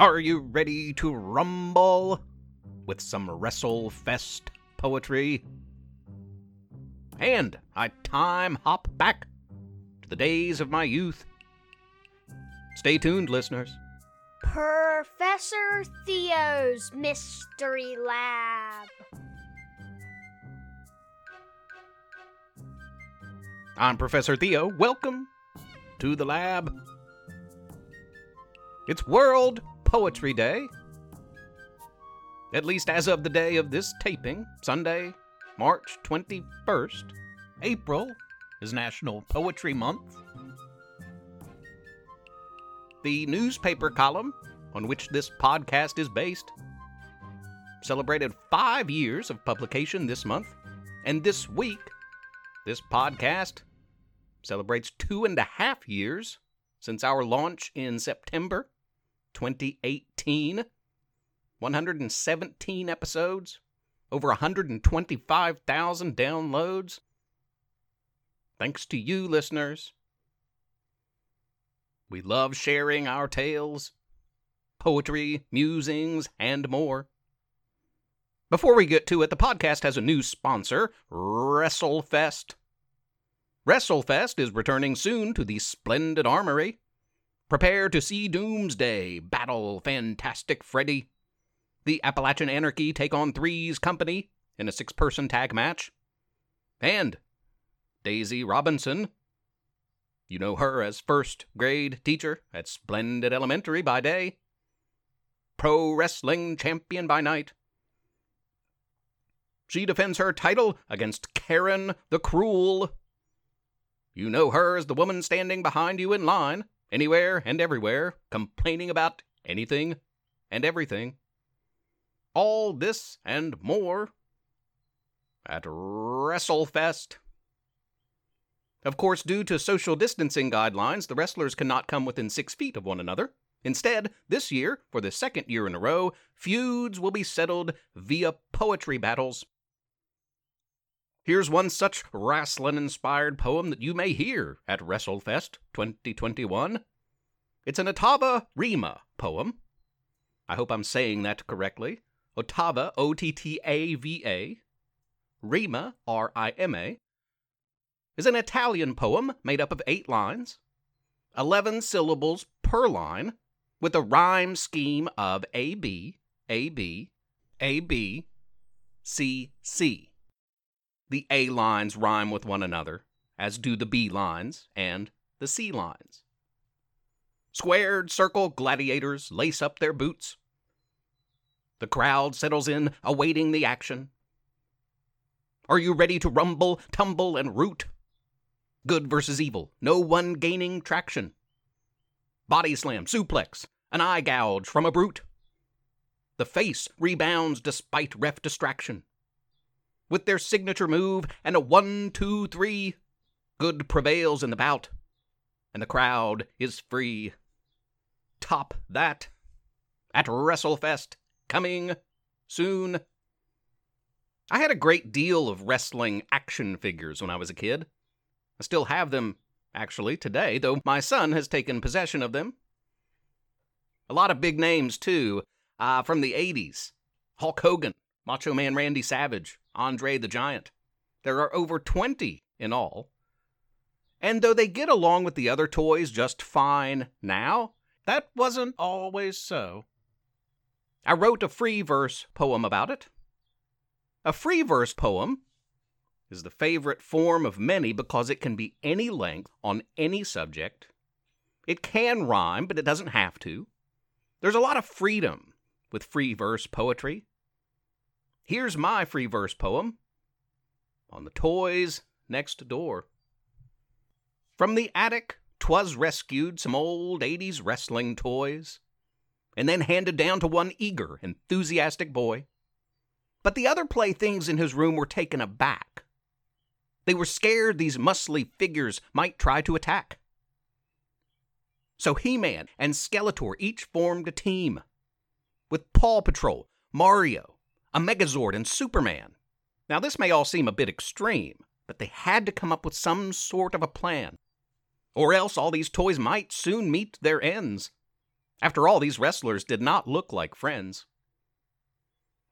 Are you ready to rumble with some WrestleFest poetry? And I time hop back to the days of my youth. Stay tuned, listeners. Professor Theo's Mystery Lab. I'm Professor Theo. Welcome to the lab. It's World Poetry Day. At least as of the day of this taping, Sunday, March 21st. April is National Poetry Month. The newspaper column on which this podcast is based celebrated five years of publication this month, and this week, this podcast celebrates two and a half years since our launch in September 2018. 117 episodes, over 125,000 downloads. Thanks to you, listeners. We love sharing our tales, poetry, musings, and more. Before we get to it, the podcast has a new sponsor, WrestleFest. WrestleFest is returning soon to the Splendid Armory. Prepare to see Doomsday battle Fantastic Freddy. The Appalachian Anarchy take on Three's Company in a six person tag match. And Daisy Robinson. You know her as first grade teacher at Splendid Elementary by day, pro wrestling champion by night. She defends her title against Karen the Cruel. You know her as the woman standing behind you in line, anywhere and everywhere, complaining about anything and everything. All this and more at WrestleFest. Of course, due to social distancing guidelines, the wrestlers cannot come within six feet of one another. Instead, this year, for the second year in a row, feuds will be settled via poetry battles. Here's one such wrestling inspired poem that you may hear at WrestleFest 2021. It's an Ottava Rima poem. I hope I'm saying that correctly. Ottava, O T T A V A. Rima, R I M A, is an Italian poem made up of eight lines, 11 syllables per line, with a rhyme scheme of A B, A B, A B, C C. The A lines rhyme with one another, as do the B lines and the C lines. Squared circle gladiators lace up their boots. The crowd settles in, awaiting the action. Are you ready to rumble, tumble, and root? Good versus evil, no one gaining traction. Body slam, suplex, an eye gouge from a brute. The face rebounds despite ref distraction. With their signature move and a one, two, three, good prevails in the bout, and the crowd is free. Top that at WrestleFest, coming soon. I had a great deal of wrestling action figures when I was a kid. I still have them, actually, today, though my son has taken possession of them. A lot of big names, too, uh, from the 80s Hulk Hogan, Macho Man Randy Savage, Andre the Giant. There are over 20 in all. And though they get along with the other toys just fine now, that wasn't always so. I wrote a free verse poem about it. A free verse poem is the favorite form of many because it can be any length on any subject. It can rhyme, but it doesn't have to. There's a lot of freedom with free verse poetry. Here's my free verse poem on the toys next door. From the attic, 'twas rescued some old 80s wrestling toys, and then handed down to one eager, enthusiastic boy. But the other playthings in his room were taken aback. They were scared these muscly figures might try to attack. So He Man and Skeletor each formed a team. With Paw Patrol, Mario, a Megazord, and Superman. Now, this may all seem a bit extreme, but they had to come up with some sort of a plan. Or else all these toys might soon meet their ends. After all, these wrestlers did not look like friends.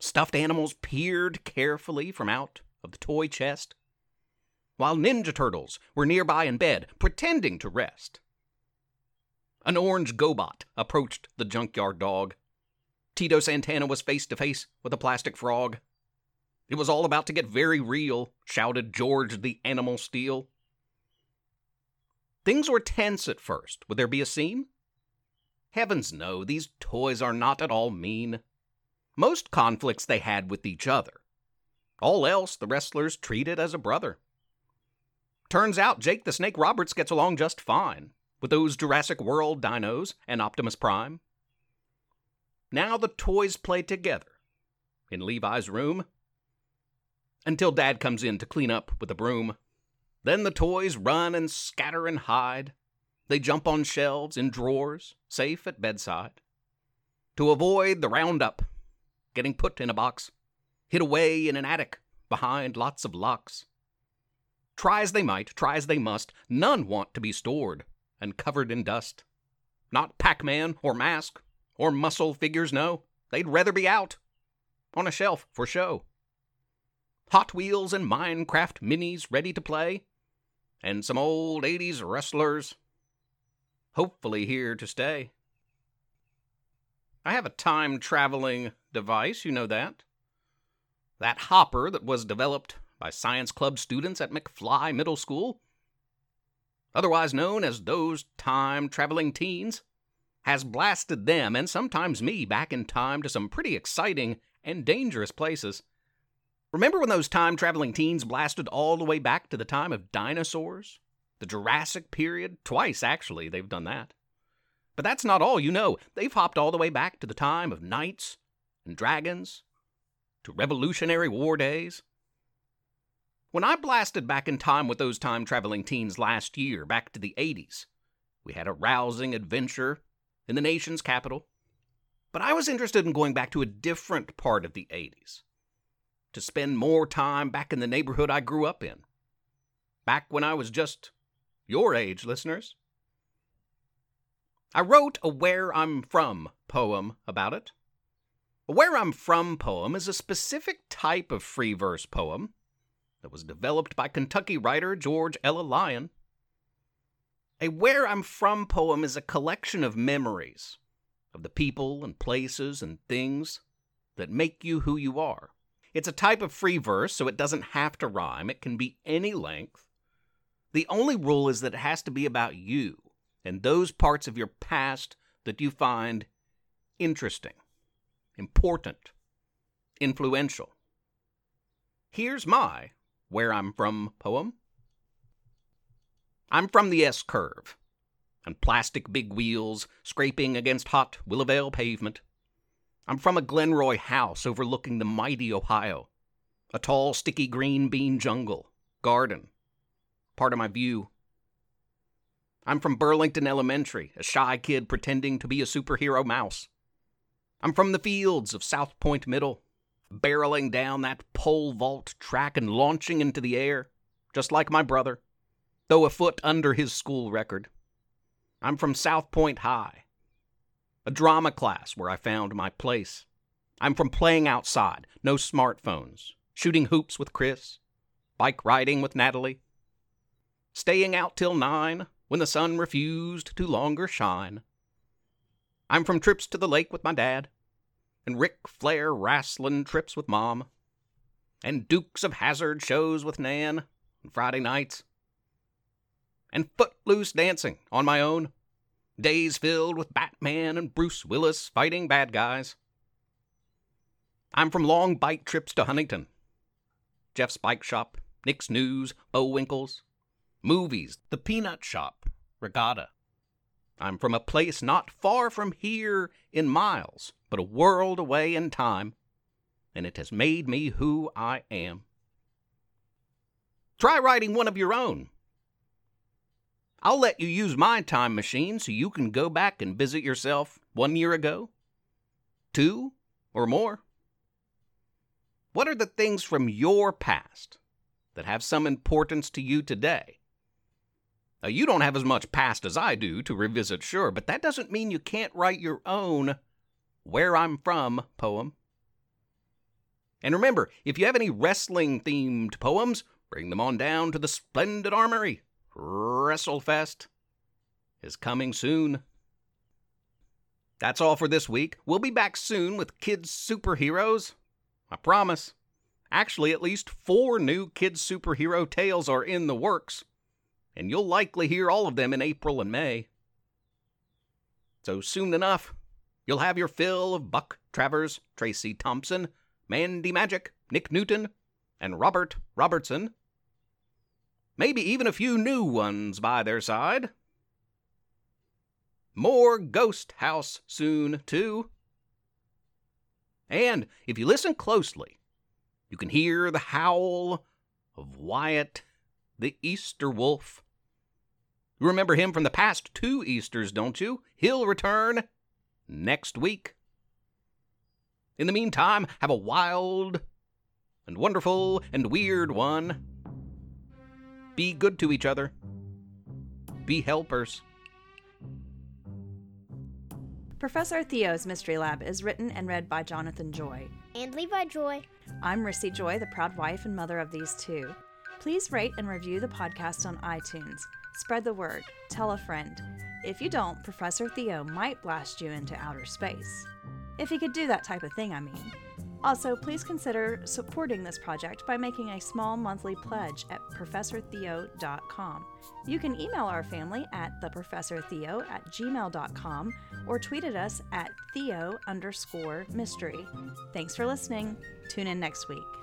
Stuffed animals peered carefully from out of the toy chest, while Ninja Turtles were nearby in bed, pretending to rest. An orange GoBot approached the junkyard dog. Tito Santana was face to face with a plastic frog. It was all about to get very real, shouted George the Animal Steele. Things were tense at first. Would there be a scene? Heavens no, these toys are not at all mean. Most conflicts they had with each other. All else the wrestlers treated as a brother. Turns out Jake the Snake Roberts gets along just fine with those Jurassic World dinos and Optimus Prime. Now the toys play together in Levi's room until Dad comes in to clean up with a broom. Then the toys run and scatter and hide. They jump on shelves, in drawers, safe at bedside. To avoid the roundup, getting put in a box, hid away in an attic behind lots of locks. Try as they might, try as they must, none want to be stored and covered in dust. Not Pac Man or Mask or muscle figures, no. They'd rather be out on a shelf for show. Hot Wheels and Minecraft minis ready to play, and some old 80s wrestlers, hopefully here to stay. I have a time traveling device, you know that. That hopper that was developed by science club students at McFly Middle School, otherwise known as those time traveling teens, has blasted them and sometimes me back in time to some pretty exciting and dangerous places. Remember when those time traveling teens blasted all the way back to the time of dinosaurs? The Jurassic period? Twice, actually, they've done that. But that's not all, you know. They've hopped all the way back to the time of knights and dragons, to Revolutionary War days. When I blasted back in time with those time traveling teens last year, back to the 80s, we had a rousing adventure in the nation's capital. But I was interested in going back to a different part of the 80s to spend more time back in the neighborhood I grew up in. Back when I was just your age, listeners. I wrote a Where I'm From poem about it. A Where I'm From poem is a specific type of free verse poem that was developed by Kentucky writer George Ella Lyon. A Where I'm From poem is a collection of memories of the people and places and things that make you who you are. It's a type of free verse, so it doesn't have to rhyme. It can be any length. The only rule is that it has to be about you and those parts of your past that you find interesting, important, influential. Here's my Where I'm From poem. I'm from the S curve, and plastic big wheels scraping against hot Willowvale pavement. I'm from a Glenroy house overlooking the mighty Ohio, a tall, sticky green bean jungle, garden, part of my view. I'm from Burlington Elementary, a shy kid pretending to be a superhero mouse. I'm from the fields of South Point Middle, barreling down that pole vault track and launching into the air, just like my brother, though a foot under his school record. I'm from South Point High, a drama class where I found my place. I'm from playing outside, no smartphones, shooting hoops with Chris, bike riding with Natalie, staying out till nine when the sun refused to longer shine. I'm from trips to the lake with my dad, and Ric Flair wrestling trips with mom, and Dukes of Hazzard shows with Nan on Friday nights, and footloose dancing on my own Days filled with Batman and Bruce Willis fighting bad guys. I'm from long bike trips to Huntington. Jeff's Bike Shop, Nick's News, Bo Winkle's. movies, The Peanut Shop, Regatta. I'm from a place not far from here in miles, but a world away in time, and it has made me who I am. Try writing one of your own. I'll let you use my time machine so you can go back and visit yourself one year ago, two, or more. What are the things from your past that have some importance to you today? Now, you don't have as much past as I do to revisit, sure, but that doesn't mean you can't write your own Where I'm From poem. And remember, if you have any wrestling themed poems, bring them on down to the Splendid Armory. WrestleFest is coming soon. That's all for this week. We'll be back soon with kids' superheroes. I promise. Actually, at least four new kids' superhero tales are in the works, and you'll likely hear all of them in April and May. So soon enough, you'll have your fill of Buck Travers, Tracy Thompson, Mandy Magic, Nick Newton, and Robert Robertson. Maybe even a few new ones by their side. More Ghost House soon, too. And if you listen closely, you can hear the howl of Wyatt the Easter Wolf. You remember him from the past two Easters, don't you? He'll return next week. In the meantime, have a wild and wonderful and weird one. Be good to each other. Be helpers. Professor Theo's Mystery Lab is written and read by Jonathan Joy. And Levi Joy. I'm Rissy Joy, the proud wife and mother of these two. Please rate and review the podcast on iTunes. Spread the word. Tell a friend. If you don't, Professor Theo might blast you into outer space. If he could do that type of thing, I mean. Also, please consider supporting this project by making a small monthly pledge at ProfessorTheo.com. You can email our family at theprofessortheo at gmail.com or tweet at us at Theo underscore mystery. Thanks for listening. Tune in next week.